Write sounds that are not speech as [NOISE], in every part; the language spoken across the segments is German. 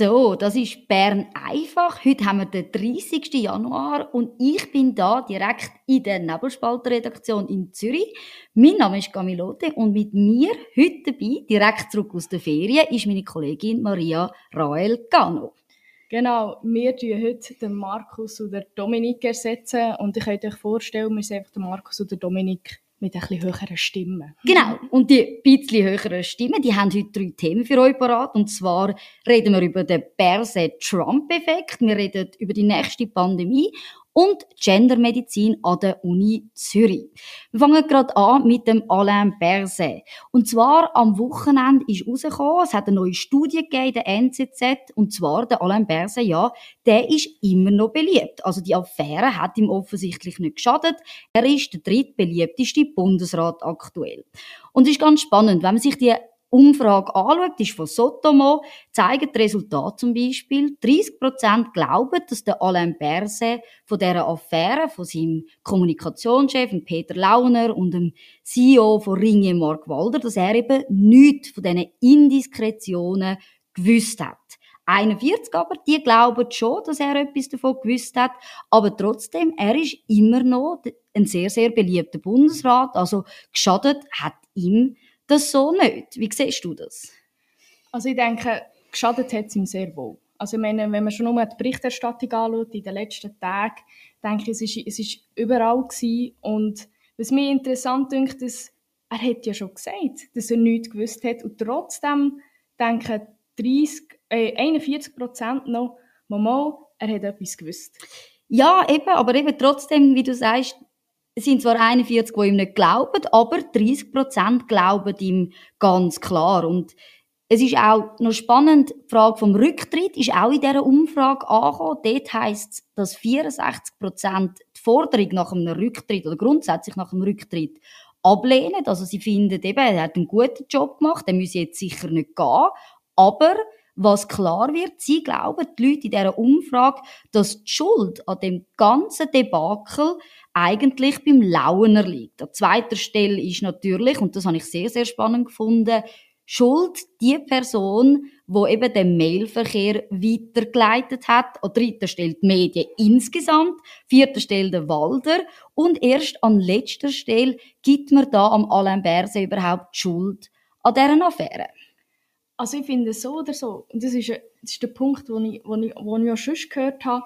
So, das ist Bern einfach. Heute haben wir den 30. Januar und ich bin da direkt in der Nebelspalter-Redaktion in Zürich. Mein Name ist Camilote und mit mir heute dabei, direkt zurück aus der Ferien, ist meine Kollegin Maria Rael Gano. Genau, wir tun heute den Markus den Dominik ersetzen und ich könnt euch vorstellen, wir sind einfach der Markus und der Dominik mit ein bisschen höheren Stimmen. Genau. Und die bisschen höheren Stimmen, die haben heute drei Themen für euch parat. Und zwar reden wir über den Berse-Trump-Effekt. Wir reden über die nächste Pandemie und Gendermedizin an der Uni Zürich. Wir fangen gerade an mit dem Alain Berset. Und zwar am Wochenende ist rausgekommen, es hat eine neue Studie gegeben in der NZZ, und zwar der Alain Berset, ja, der ist immer noch beliebt. Also die Affäre hat ihm offensichtlich nicht geschadet. Er ist der drittbeliebteste Bundesrat aktuell. Und es ist ganz spannend, wenn man sich die Umfrage anschaut, ist von Sotomo, zeigen die Resultate zum Beispiel, 30% glauben, dass der Alain Berset von dieser Affäre, von seinem Kommunikationschef, Peter Launer und dem CEO von Ringe, Mark Walder, dass er eben nichts von diesen Indiskretionen gewusst hat. 41 aber, die glauben schon, dass er etwas davon gewusst hat, aber trotzdem, er ist immer noch ein sehr, sehr beliebter Bundesrat, also geschadet hat ihm das so nicht. Wie siehst du das? Also ich denke, geschadet hat es ihm sehr wohl. Also ich meine, wenn man schon nur die Berichterstattung anschaut in den letzten Tagen, denke ich, es ist, es ist überall gewesen. Und was mir interessant dünkt, ist, er hat ja schon gesagt, dass er nichts gewusst hat und trotzdem denken 30, äh, 41 Prozent noch, mal, er hat etwas gewusst. Ja, eben, aber eben trotzdem, wie du sagst, es sind zwar 41, die ihm nicht glauben, aber 30 Prozent glauben ihm ganz klar. Und es ist auch noch spannend, die Frage vom Rücktritt ist auch in dieser Umfrage angekommen. Dort heisst es, dass 64 Prozent die Forderung nach einem Rücktritt oder grundsätzlich nach einem Rücktritt ablehnen. Also sie finden eben, er hat einen guten Job gemacht, er müsse jetzt sicher nicht gehen. Aber was klar wird, sie glauben, die Leute in dieser Umfrage, dass die Schuld an dem ganzen Debakel eigentlich beim Launer liegt. An zweiter Stelle ist natürlich, und das habe ich sehr, sehr spannend gefunden, Schuld die Person, wo eben den Mailverkehr weitergeleitet hat. An dritter Stelle die Medien insgesamt, vierter Stelle der Walder und erst an letzter Stelle gibt man da am Alain Berset überhaupt Schuld an deren Affäre. Also ich finde so oder so, und das ist, das ist der Punkt, den ich, wo ich, wo ich ja schon gehört habe,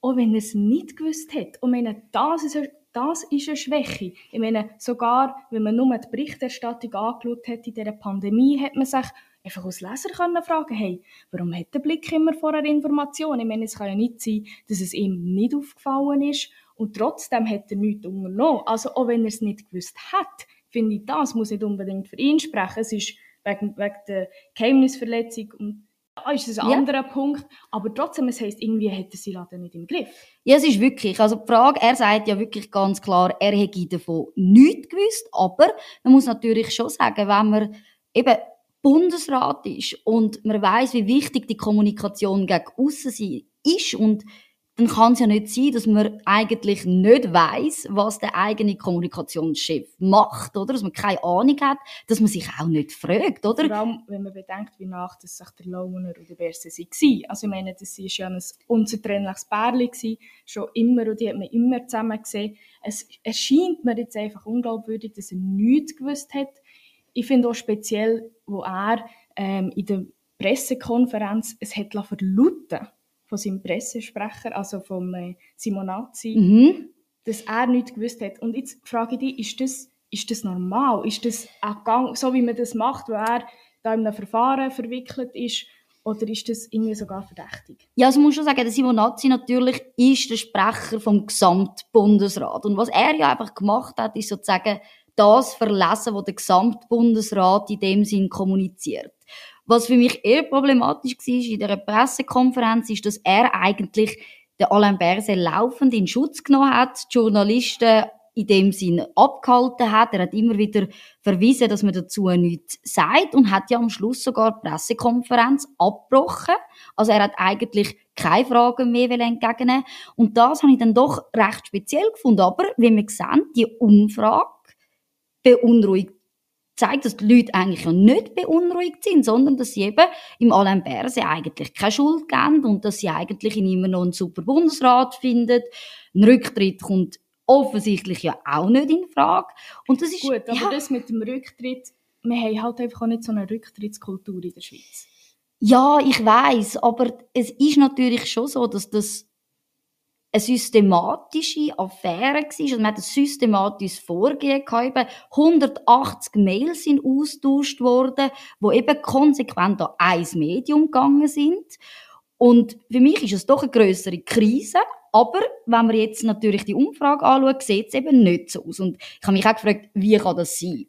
auch wenn er es nicht gewusst hat. Und meine, das ist, eine, das ist eine Schwäche. Ich meine, sogar, wenn man nur die Berichterstattung angeschaut hat in dieser Pandemie, hat man sich einfach als Leser können fragen, hey, warum hat der Blick immer vor einer Information? Ich meine, es kann ja nicht sein, dass es ihm nicht aufgefallen ist und trotzdem hat er nichts unternommen. Also auch wenn er es nicht gewusst hat, finde ich, das muss nicht unbedingt für ihn sprechen. Es ist wegen, wegen der Geheimnisverletzung und da ist es ein ja. anderer Punkt. Aber trotzdem, es heisst, irgendwie er sie Laden nicht im Griff. Ja, es ist wirklich, also die Frage, er sagt ja wirklich ganz klar, er hätte davon nichts gewusst, aber man muss natürlich schon sagen, wenn man eben Bundesrat ist und man weiß, wie wichtig die Kommunikation gegen aussen ist und dann kann es ja nicht sein, dass man eigentlich nicht weiß, was der eigene Kommunikationschef macht, oder? Dass man keine Ahnung hat, dass man sich auch nicht fragt, oder? Vor allem, wenn man bedenkt, wie nach das sich der Launer und der Berse waren. Also ich meine, das war ja ein unzertrennliches Pärchen, schon immer, und die hat man immer zusammen gesehen. Es erscheint mir jetzt einfach unglaubwürdig, dass er nichts gewusst hat. Ich finde auch speziell, wo er ähm, in der Pressekonferenz es hat verlauten von seinem Pressesprecher, also vom äh, Simonazzi, mhm. dass er nichts gewusst hat. Und jetzt frage ich dich, ist das, ist das normal? Ist das ein Gang, so wie man das macht, wo er da in einem Verfahren verwickelt ist? Oder ist das irgendwie sogar verdächtig? Ja, also muss schon sagen, der Simonazzi natürlich ist der Sprecher vom Gesamtbundesrat. Und was er ja einfach gemacht hat, ist sozusagen das verlesen, was der Gesamtbundesrat in dem Sinn kommuniziert. Was für mich eher problematisch war in der Pressekonferenz, ist, dass er eigentlich den Alain Berset laufend in Schutz genommen hat, die Journalisten in dem Sinn abgehalten hat. Er hat immer wieder verwiesen, dass man dazu nichts sagt und hat ja am Schluss sogar die Pressekonferenz abgebrochen. Also er hat eigentlich keine Fragen mehr entgegennehmen Und das habe ich dann doch recht speziell gefunden. Aber wie wir sehen, die Umfrage beunruhigt zeigt, dass die Leute eigentlich ja nicht beunruhigt sind, sondern dass sie eben im Alain Berse eigentlich keine Schuld geben und dass sie eigentlich ihn immer noch einen super Bundesrat finden. Ein Rücktritt kommt offensichtlich ja auch nicht in Frage. Und das ist, Gut, aber ja, das mit dem Rücktritt, wir haben halt einfach auch nicht so eine Rücktrittskultur in der Schweiz. Ja, ich weiß, aber es ist natürlich schon so, dass das eine systematische Affäre war. Also man hat ein systematisches Vorgehen gehabt. Eben 180 Mails sind austauscht worden, wo eben konsequent an ein Medium gegangen sind. Und für mich ist es doch eine größere Krise. Aber wenn man jetzt natürlich die Umfrage anschaut, sieht es eben nicht so aus. Und ich habe mich auch gefragt, wie kann das sein?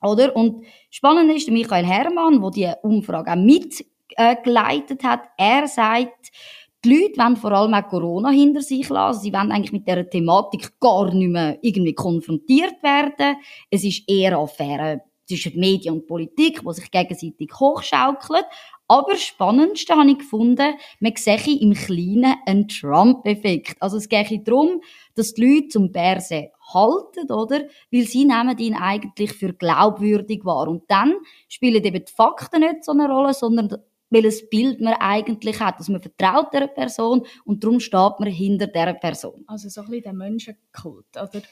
Oder? Und spannend ist, Michael Herrmann, der die Umfrage auch mitgeleitet hat, er sagt, die Leute wollen vor allem auch Corona hinter sich lassen. Sie wollen eigentlich mit dieser Thematik gar nicht mehr irgendwie konfrontiert werden. Es ist eher eine Affäre zwischen Medien und Politik, die sich gegenseitig hochschaukeln. Aber das Spannendste habe ich gefunden, man sehe im Kleinen einen Trump-Effekt. Also es geht darum, dass die Leute zum Bärse halten, oder? Weil sie nehmen ihn eigentlich für glaubwürdig wahr. Und dann spielen eben die Fakten nicht so eine Rolle, sondern welches Bild man eigentlich hat. Also man vertraut der Person und darum steht man hinter der Person. Also so ein bisschen der Menschenkult, oder?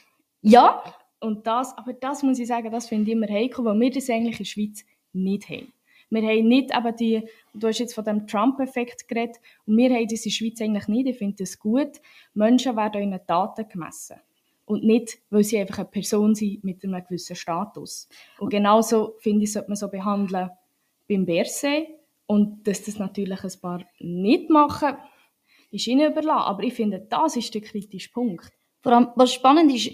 Ja, Und das, aber das muss ich sagen, das finde ich immer heikel, weil wir das eigentlich in der Schweiz nicht haben. Wir haben nicht eben die, du hast jetzt von dem Trump-Effekt geredet, und wir haben das in der Schweiz eigentlich nicht. Ich finde das gut. Menschen werden in ihren Taten gemessen. Und nicht, weil sie einfach eine Person sind mit einem gewissen Status. Und genauso, finde ich, sollte man so behandeln beim Berse. Und dass das natürlich ein paar nicht machen, ist ihnen überlassen. Aber ich finde, das ist der kritische Punkt. vor allem, was spannend ist,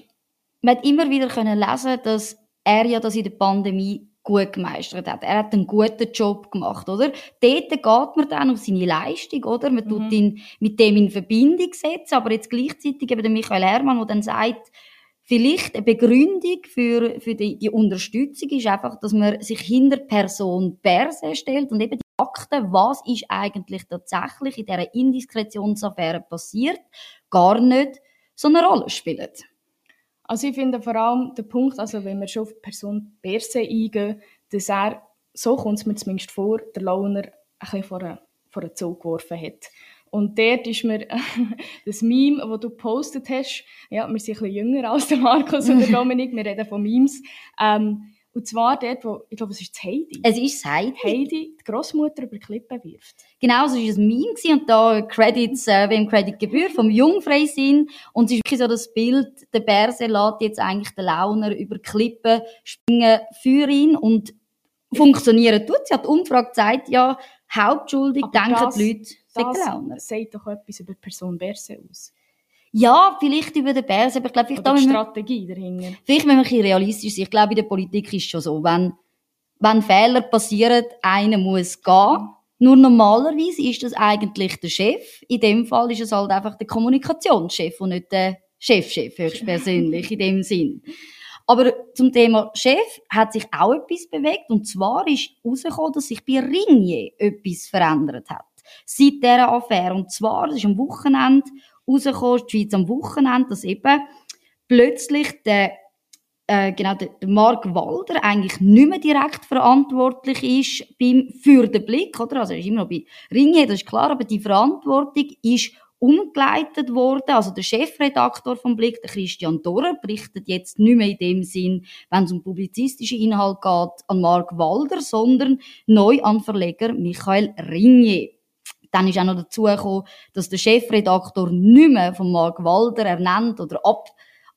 man hat immer wieder können lesen, dass er ja das in der Pandemie gut gemeistert hat. Er hat einen guten Job gemacht, oder? Dort geht man dann auf seine Leistung, oder? Man tut ihn mit dem in Verbindung setzen, aber jetzt gleichzeitig eben der Michael Herrmann, der dann sagt, vielleicht eine Begründung für, für die, die Unterstützung ist einfach, dass man sich hinter Person Perse stellt und eben Fakten, was ist eigentlich tatsächlich in dieser Indiskretitionsaffäre passiert, gar nicht so eine Rolle spielen. Also ich finde vor allem der Punkt, also wenn wir schon auf die Person Berse eingehen, dass er, so kommt es mir zumindest vor, der Launer ein bisschen vor einen, vor einen Zug geworfen hat. Und dort ist mir [LAUGHS] das Meme, das du gepostet hast, ja, wir sind ein bisschen jünger als der Markus und der [LAUGHS] Dominik, wir reden von Memes, ähm, und zwar dort, wo, ich glaube, es ist Heidi. Es ist Heidi. Heidi, die Großmutter über Klippen wirft. Genau, so war ein Meme gewesen. und da Credits, äh, wem Credit gebührt, vom Jungfreisinn. Und es ist wirklich so das Bild, der Bärse lässt jetzt eigentlich den Launer über Klippen springen für ihn und funktionieren tut Sie hat die Umfrage gezeigt, ja, hauptschuldig Aber denken das- die Leute, Das der Launer. sagt doch etwas über die Person Berse aus. Ja, vielleicht über den Bärse, aber ich glaube, vielleicht, da Oder die müssen wir, Strategie dahinter. vielleicht müssen wir ein bisschen realistisch sein. Ich glaube, in der Politik ist es schon so, wenn, wenn Fehler passieren, einer muss gehen. Nur normalerweise ist das eigentlich der Chef. In dem Fall ist es halt einfach der Kommunikationschef und nicht der Chefchef höchstpersönlich in dem Sinn. Aber zum Thema Chef hat sich auch etwas bewegt. Und zwar ist herausgekommen, dass sich bei Ringier etwas verändert hat. Seit dieser Affäre. Und zwar, das ist am Wochenende rausgekommen, die Schweiz am Wochenende, dass eben plötzlich der äh, genau, der, der Mark Walder eigentlich nicht mehr direkt verantwortlich ist beim, für den Blick, oder? Also er ist immer noch bei Ringier, das ist klar, aber die Verantwortung ist umgeleitet worden. Also der Chefredaktor vom Blick, der Christian Dorer, berichtet jetzt nicht mehr in dem Sinn, wenn es um publizistische Inhalt geht, an Mark Walder, sondern neu an Verleger Michael Ringier. Dann ist auch noch dazu gekommen, dass der Chefredaktor nicht mehr von Mark Walder ernannt oder ab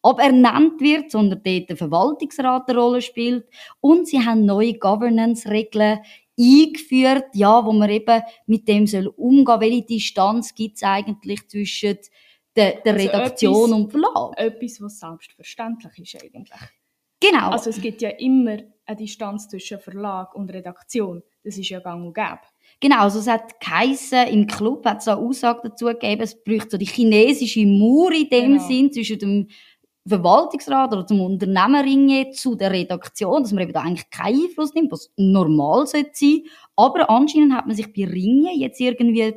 abernannt wird, sondern dort der Verwaltungsrat eine Rolle spielt. Und sie haben neue Governance-Regeln eingeführt, ja, wo man eben mit dem soll umgehen. Welche Distanz gibt es eigentlich zwischen der, der Also Redaktion etwas- und Verlag? Etwas, was selbstverständlich ist eigentlich. Genau. Also es gibt ja immer eine Distanz zwischen Verlag und Redaktion. Das ist ja gang und gäbe. Genau, also es hat geheissen, im Club hat es eine Aussage dazu gegeben, es bräuchte so die chinesische Mauer in dem Genau. Sinn zwischen dem Verwaltungsrat oder zum Unternehmerring zu der Redaktion, dass man eben da eigentlich keinen Einfluss nimmt, was normal sollte sein. Aber anscheinend hat man sich bei Ringen jetzt irgendwie,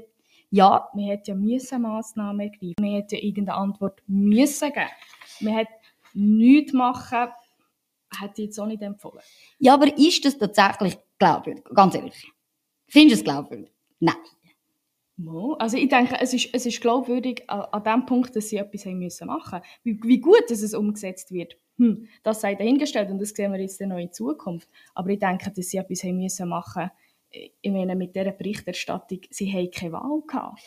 ja. Man hätte ja müssen Massnahmen ergreifen. Man hätte ja irgendeine Antwort müssen geben. Man hätte nichts machen, hätte ich jetzt auch nicht empfohlen. Ja, aber ist das tatsächlich glaubwürdig? Ganz ehrlich. Findest du es glaubwürdig? Nein. Also ich denke, es ist, es ist glaubwürdig an, an dem Punkt, dass sie etwas haben müssen machen wie, wie gut dass es umgesetzt wird, hm, das sei dahingestellt und das sehen wir jetzt noch in Zukunft. Aber ich denke, dass sie etwas haben müssen machen ich meine, mit dieser Berichterstattung, sie haben keine Wahl gehabt.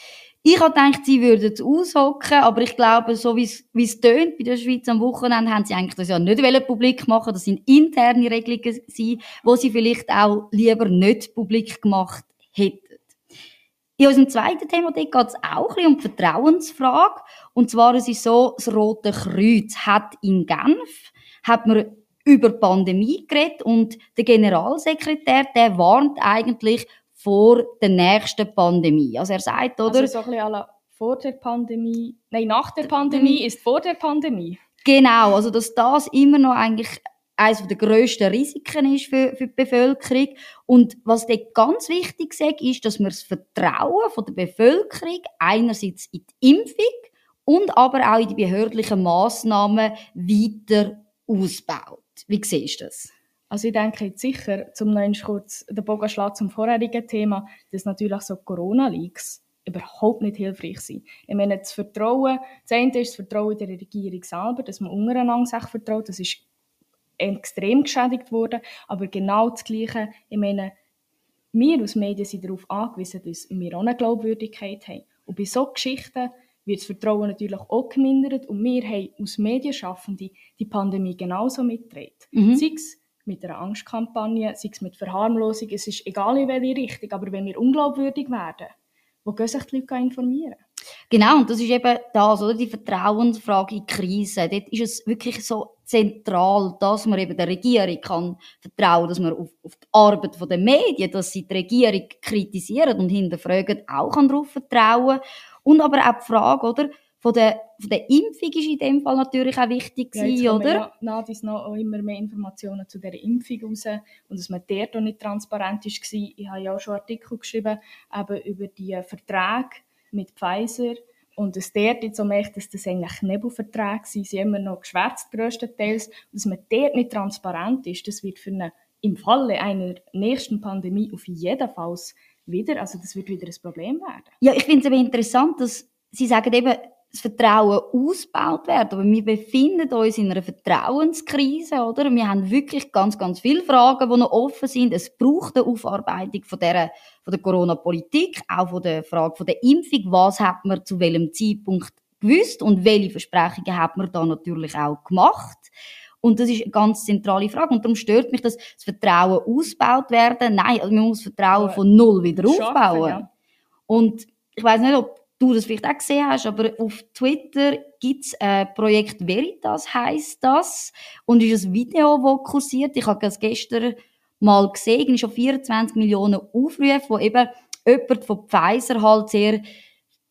Ich habe gedacht, sie würden es aushocken, aber ich glaube, so wie es tönt bei der Schweiz am Wochenende, haben sie eigentlich das ja nicht publik machen Das sind interne Regelungen gewesen, die sie vielleicht auch lieber nicht publik gemacht hätten. In unserem zweiten Thema geht es auch ein um die Vertrauensfrage. Und zwar es ist so, das Rote Kreuz hat in Genf, hat man über die Pandemie geredet und der Generalsekretär, der warnt eigentlich vor der nächsten Pandemie. Also er sagt, oder? Also so ein bisschen vor der Pandemie, nein, nach der Pandemie ist vor der Pandemie. Genau, also dass das immer noch eigentlich eines der grössten Risiken ist für, für die Bevölkerung. Und was dort ganz wichtig ist, ist, dass man das Vertrauen von der Bevölkerung einerseits in die Impfung und aber auch in die behördlichen Massnahmen weiter ausbaut. Wie siehst du das? Also ich denke jetzt sicher, zum noch kurz den Bogen schlagen zum vorherigen Thema, dass natürlich so Corona-Leaks überhaupt nicht hilfreich sind. Ich meine, das Vertrauen, das eine ist das Vertrauen der Regierung selber, dass man untereinander sich vertraut, das ist extrem geschädigt worden. Aber genau das Gleiche, ich meine, wir als Medien sind darauf angewiesen, dass wir auch eine Glaubwürdigkeit haben. Und bei solchen Geschichten wird das Vertrauen natürlich auch gemindert. Und wir haben als Medienschaffende die Pandemie genauso mitgetragen. Mhm. Sei es mit einer Angstkampagne, sei es mit Verharmlosung, es ist egal in welche Richtung, aber wenn wir unglaubwürdig werden, wo gehen sich die Leute informieren? Genau, und das ist eben das, oder? Die Vertrauensfrage in Krisen. Dort ist es wirklich so zentral, dass man eben der Regierung kann vertrauen, dass man auf, auf die Arbeit der Medien, dass sie die Regierung kritisieren und hinterfragen, auch kann darauf vertrauen. Und aber auch die Frage, oder? Von der, von der Impfung ist in dem Fall natürlich auch wichtig ja, gewesen, oder? Ja, Nadis noch immer mehr Informationen zu dieser Impfung raus und dass man dort auch nicht transparent war. Ich habe ja auch schon Artikel geschrieben eben über die Verträge mit Pfizer und dass dort jetzt so merkt, dass das eigentlich Nebelverträge sind, sie immer noch geschwärzt größtenteils, und dass man dort nicht transparent ist, das wird für eine, im Falle einer nächsten Pandemie auf jeden Fall wieder, also das wird wieder ein Problem werden. Ja, ich finde es aber interessant, dass Sie sagen eben, das Vertrauen ausgebaut werden. Aber wir befinden uns in einer Vertrauenskrise, oder? Wir haben wirklich ganz, ganz viele Fragen, die noch offen sind. Es braucht eine Aufarbeitung von der, von der Corona-Politik, auch von der Frage von der Impfung. Was hat man zu welchem Zeitpunkt gewusst und welche Versprechungen hat man da natürlich auch gemacht? Und das ist eine ganz zentrale Frage. Und darum stört mich, dass das Vertrauen ausgebaut werden. Nein, also man muss Vertrauen von null wieder aufbauen. Ja. Und ich weiß nicht, ob du das vielleicht auch gesehen hast, aber auf Twitter gibt es ein Projekt Veritas, heisst das. Und ist ein Video, das kursiert. Ich habe das gestern mal gesehen, schon 24 Millionen Aufrufe, wo eben jemand von Pfizer halt sehr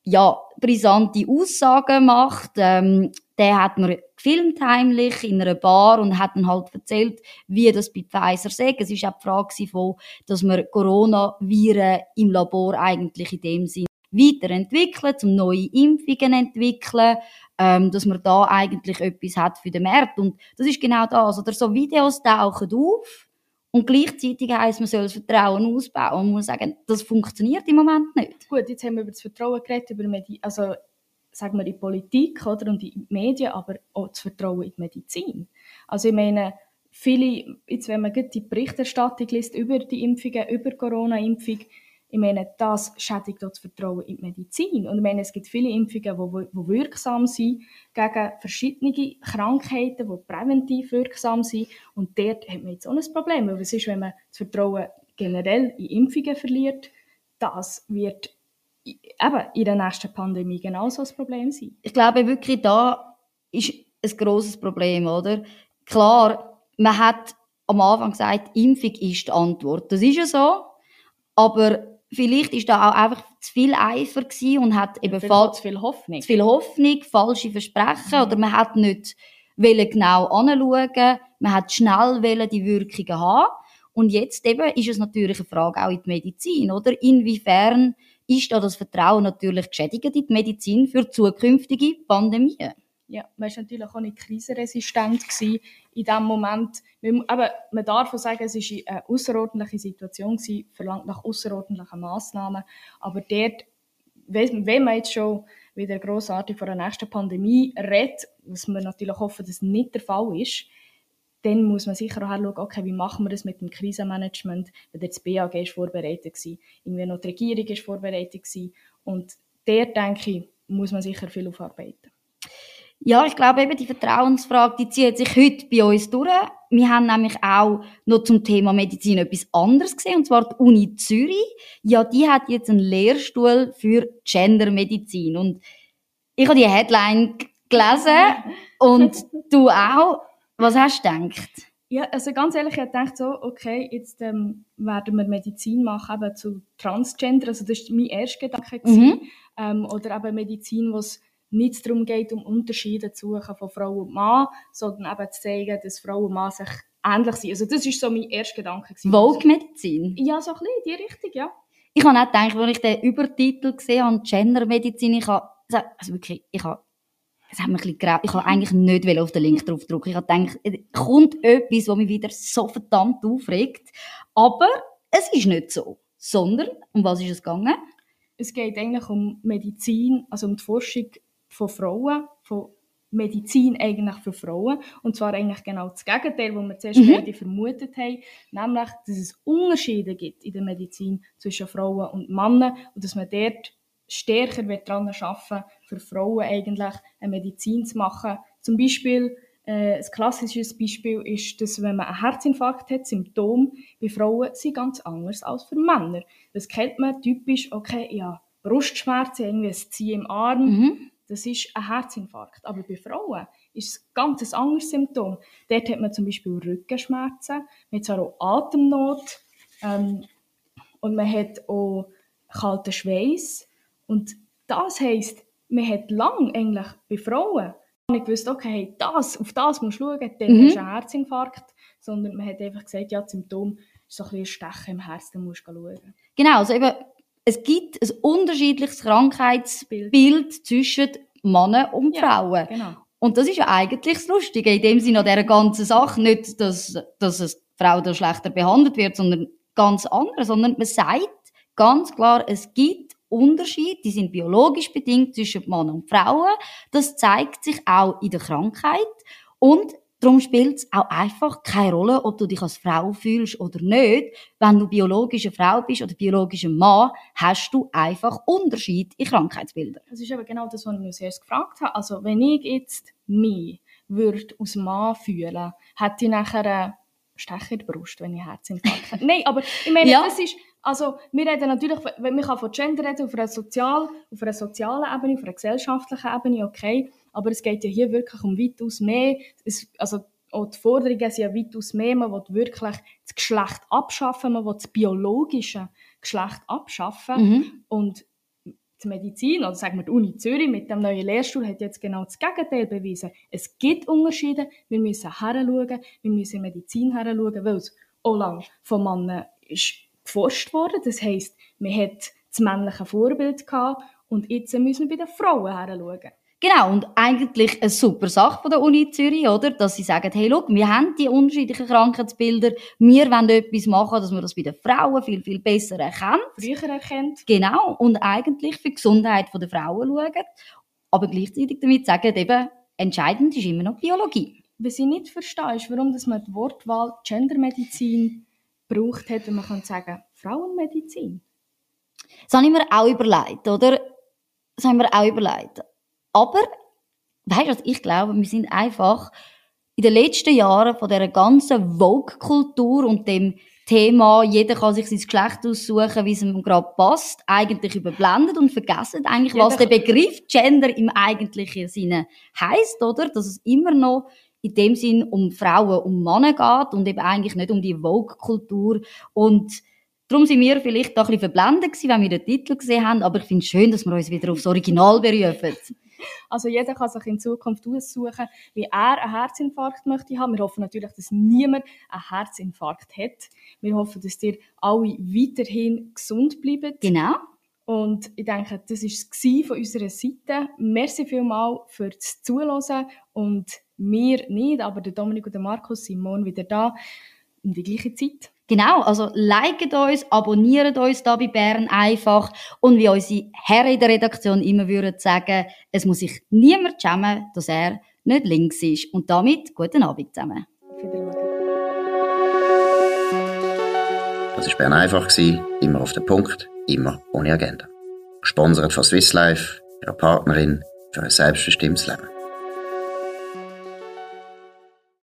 ja, brisante Aussagen macht. Ähm, der hat mir gefilmt heimlich in einer Bar und hat dann halt erzählt, wie das bei Pfizer sei. Es ist auch die Frage von, dass man Coronaviren im Labor eigentlich in dem Sinn weiterentwickeln, zum neue Impfungen entwickeln, ähm, dass man da eigentlich etwas hat für den Markt. Und das ist genau das. Oder so Videos tauchen auf und gleichzeitig heisst, man soll das Vertrauen ausbauen. Und man muss sagen, das funktioniert im Moment nicht. Gut, jetzt haben wir über das Vertrauen geredet, über Medi also sagen wir die Politik oder, und die Medien, aber auch das Vertrauen in die Medizin. Also ich meine, viele, jetzt wenn man die Berichterstattung liest über die Impfungen, über Corona-Impfung, ich meine, das schädigt auch das Vertrauen in die Medizin. Und ich meine, es gibt viele Impfungen, die, wirksam sind gegen verschiedene Krankheiten, die präventiv wirksam sind. Und dort hat man jetzt auch ein Problem. Weil was ist, wenn man das Vertrauen generell in Impfungen verliert? Das wird eben in der nächsten Pandemie genauso ein Problem sein. Ich glaube wirklich, da ist ein grosses Problem, oder? Klar, man hat am Anfang gesagt, Impfung ist die Antwort. Das ist ja so. Aber vielleicht ist da auch einfach zu viel Eifer und hat eben falsch zu viel Hoffnung. Zu viel Hoffnung, falsche Versprechen mhm. oder man hat nicht wollen genau anschauen, man hat schnell wollen die Wirkungen haben. Und jetzt eben ist es natürlich eine Frage auch in die Medizin, oder? Inwiefern ist da das Vertrauen natürlich geschädigt in die Medizin für zukünftige Pandemien? Ja, man war natürlich auch nicht krisenresistent in dem Moment. Aber man darf auch sagen, es war eine außerordentliche Situation verlangt nach außerordentlichen Massnahmen. Aber dort, wenn man jetzt schon wieder grossartig vor der nächsten Pandemie redet, was wir natürlich hoffen, dass nicht der Fall ist, dann muss man sicher auch schauen, okay, wie machen wir das mit dem Krisenmanagement, weil das BAG ist vorbereitet war, irgendwie noch die Regierung ist vorbereitet war. Und der denke ich, muss man sicher viel aufarbeiten. Ja, ich glaube eben, die Vertrauensfrage, die zieht sich heute bei uns durch. Wir haben nämlich auch noch zum Thema Medizin etwas anderes gesehen, und zwar die Uni Zürich. Ja, die hat jetzt einen Lehrstuhl für Gendermedizin. Und ich habe die Headline gelesen und du auch. Was hast du gedacht? Ja, also ganz ehrlich, ich dachte so, okay, jetzt ähm, werden wir Medizin machen eben zu Transgender. Also das war mein erster Gedanke. Mhm. Ähm, oder eben Medizin, wo es nicht darum geht, um Unterschiede zu suchen von Frau und Mann, sondern eben zu zeigen, dass Frau und Mann sich ähnlich sind. Also das war so mein erster Gedanke. Vogue-Medizin? Ja, so ein bisschen, die Richtung, ja. Ich habe auch gedacht, als ich den Übertitel gesehen habe, Gender-Medizin, ich habe, also wirklich, ich habe es hat mich ein bisschen Ich habe eigentlich nicht auf den Link draufdrücken. Ich habe gedacht, kommt etwas, das mich wieder so verdammt aufregt. Aber es ist nicht so. Sondern, um was ist es gegangen? Es geht eigentlich um Medizin, also um die Forschung von Frauen, von Medizin eigentlich für Frauen. Und zwar eigentlich genau das Gegenteil, was wir zuerst mhm. beide vermutet haben. Nämlich, dass es Unterschiede gibt in der Medizin zwischen Frauen und Männern und dass man dort stärker daran arbeiten für Frauen eigentlich eine Medizin zu machen. Zum Beispiel, äh, ein klassisches Beispiel ist, dass wenn man einen Herzinfarkt hat, Symptome bei Frauen sind ganz anders als für Männer. Das kennt man typisch, okay, ja, Brustschmerzen, irgendwie ein Ziehen im Arm, mhm. das ist ein Herzinfarkt. Aber bei Frauen ist es ganz ein anderes Symptom. Dort hat man zum Beispiel Rückenschmerzen, man hat auch Atemnot ähm, und man hat auch kalten Schweiß und das heisst, man hat lang eigentlich bei Frauen nicht gewusst, okay, hey, das, auf das musst du schauen, dann mhm. hast du einen Herzinfarkt, sondern man hat einfach gesagt, ja, das Symptom ist so ein bisschen ein Stechen im Herzen, dann musst du schauen. Genau, also eben, es gibt ein unterschiedliches Krankheitsbild Bild zwischen Männern und ja, Frauen. Genau. Und das ist ja eigentlich das Lustige in dem Sinne an dieser ganzen Sache. Nicht, dass, dass es Frau da schlechter behandelt wird, sondern ganz anders, sondern man sagt ganz klar, es gibt Unterschied, die sind biologisch bedingt zwischen Männern und Frauen. Das zeigt sich auch in der Krankheit und Darum spielt es auch einfach keine Rolle, ob du dich als Frau fühlst oder nicht. Wenn du biologische Frau bist oder biologischer Mann, hast du einfach Unterschied in Krankheitsbildern. Das ist aber genau das, was ich mir zuerst gefragt habe. Also, wenn ich jetzt mich würde aus Mann fühlen, hätte ich nachher eine Stecher in der Brust, wenn ich Herzinfarkt hätte. Nein, aber ich meine, ja. das ist, also, wir reden natürlich, wenn man von Gender reden, auf einer, sozial, auf einer sozialen Ebene, auf einer gesellschaftlichen Ebene, okay. Aber es geht ja hier wirklich um weitaus mehr. Es, also, auch die Forderungen sind ja weitaus mehr. Man will wirklich das Geschlecht abschaffen, man will das biologische Geschlecht abschaffen. Mhm. Und die Medizin, oder sagen wir die Uni Zürich mit dem neuen Lehrstuhl, hat jetzt genau das Gegenteil bewiesen. Es gibt Unterschiede, wir müssen heranschauen, wir müssen in Medizin heranschauen, weil es auch lange von Männern ist geforscht worden. Das heisst, man hat das männliche Vorbild gehabt und jetzt müssen wir bei den Frauen heranschauen. Genau, und eigentlich eine super Sache von der Uni Zürich, oder? Dass sie sagen, hey, look, wir haben die unterschiedlichen Krankheitsbilder, wir wollen etwas machen, dass man das bei den Frauen viel, viel besser erkennt. Früher erkennt. Genau, und eigentlich für die Gesundheit der Frauen schauen, aber gleichzeitig damit sagen, eben, entscheidend ist immer noch Biologie. Was ich nicht verstehe, ist, warum dass man die Wortwahl Gendermedizin gebraucht hat, wenn man kann sagen, Frauenmedizin. Das habe ich mir auch überlegt, oder? Das haben wir auch überlegt. Aber, weißt du was, ich glaube, wir sind einfach in den letzten Jahren von dieser ganzen Vogue-Kultur und dem Thema, jeder kann sich sein Geschlecht aussuchen, wie es ihm gerade passt, eigentlich überblendet und vergessen eigentlich, was der Begriff Gender im eigentlichen Sinne heißt, oder? Dass es immer noch in dem Sinn um Frauen, um Männer geht und eben eigentlich nicht um die Vogue-Kultur. Und darum sind wir vielleicht da ein bisschen verblendet gewesen, wenn wir den Titel gesehen haben, aber ich finde es schön, dass wir uns wieder aufs Original berufen. [LAUGHS] Also jeder kann sich in Zukunft aussuchen, wie er einen Herzinfarkt möchte haben. Wir hoffen natürlich, dass niemand einen Herzinfarkt hat. Wir hoffen, dass ihr alle weiterhin gesund bleibt. Genau. Und ich denke, das war es von unserer Seite. Merci vielmals fürs Zuhören. Und wir nicht, aber der Dominik und der Markus sind morgen wieder da. In die gleiche Zeit. Genau, also liket uns, abonniert uns da bei Bern einfach und wie unsere Herren in der Redaktion immer würden sagen, es muss sich niemand schämen, dass er nicht links ist. Und damit guten Abend zusammen. Das war Bern einfach, immer auf den Punkt, immer ohne Agenda. Gesponsert von Swiss Life, ihrer Partnerin für ein selbstbestimmtes Leben.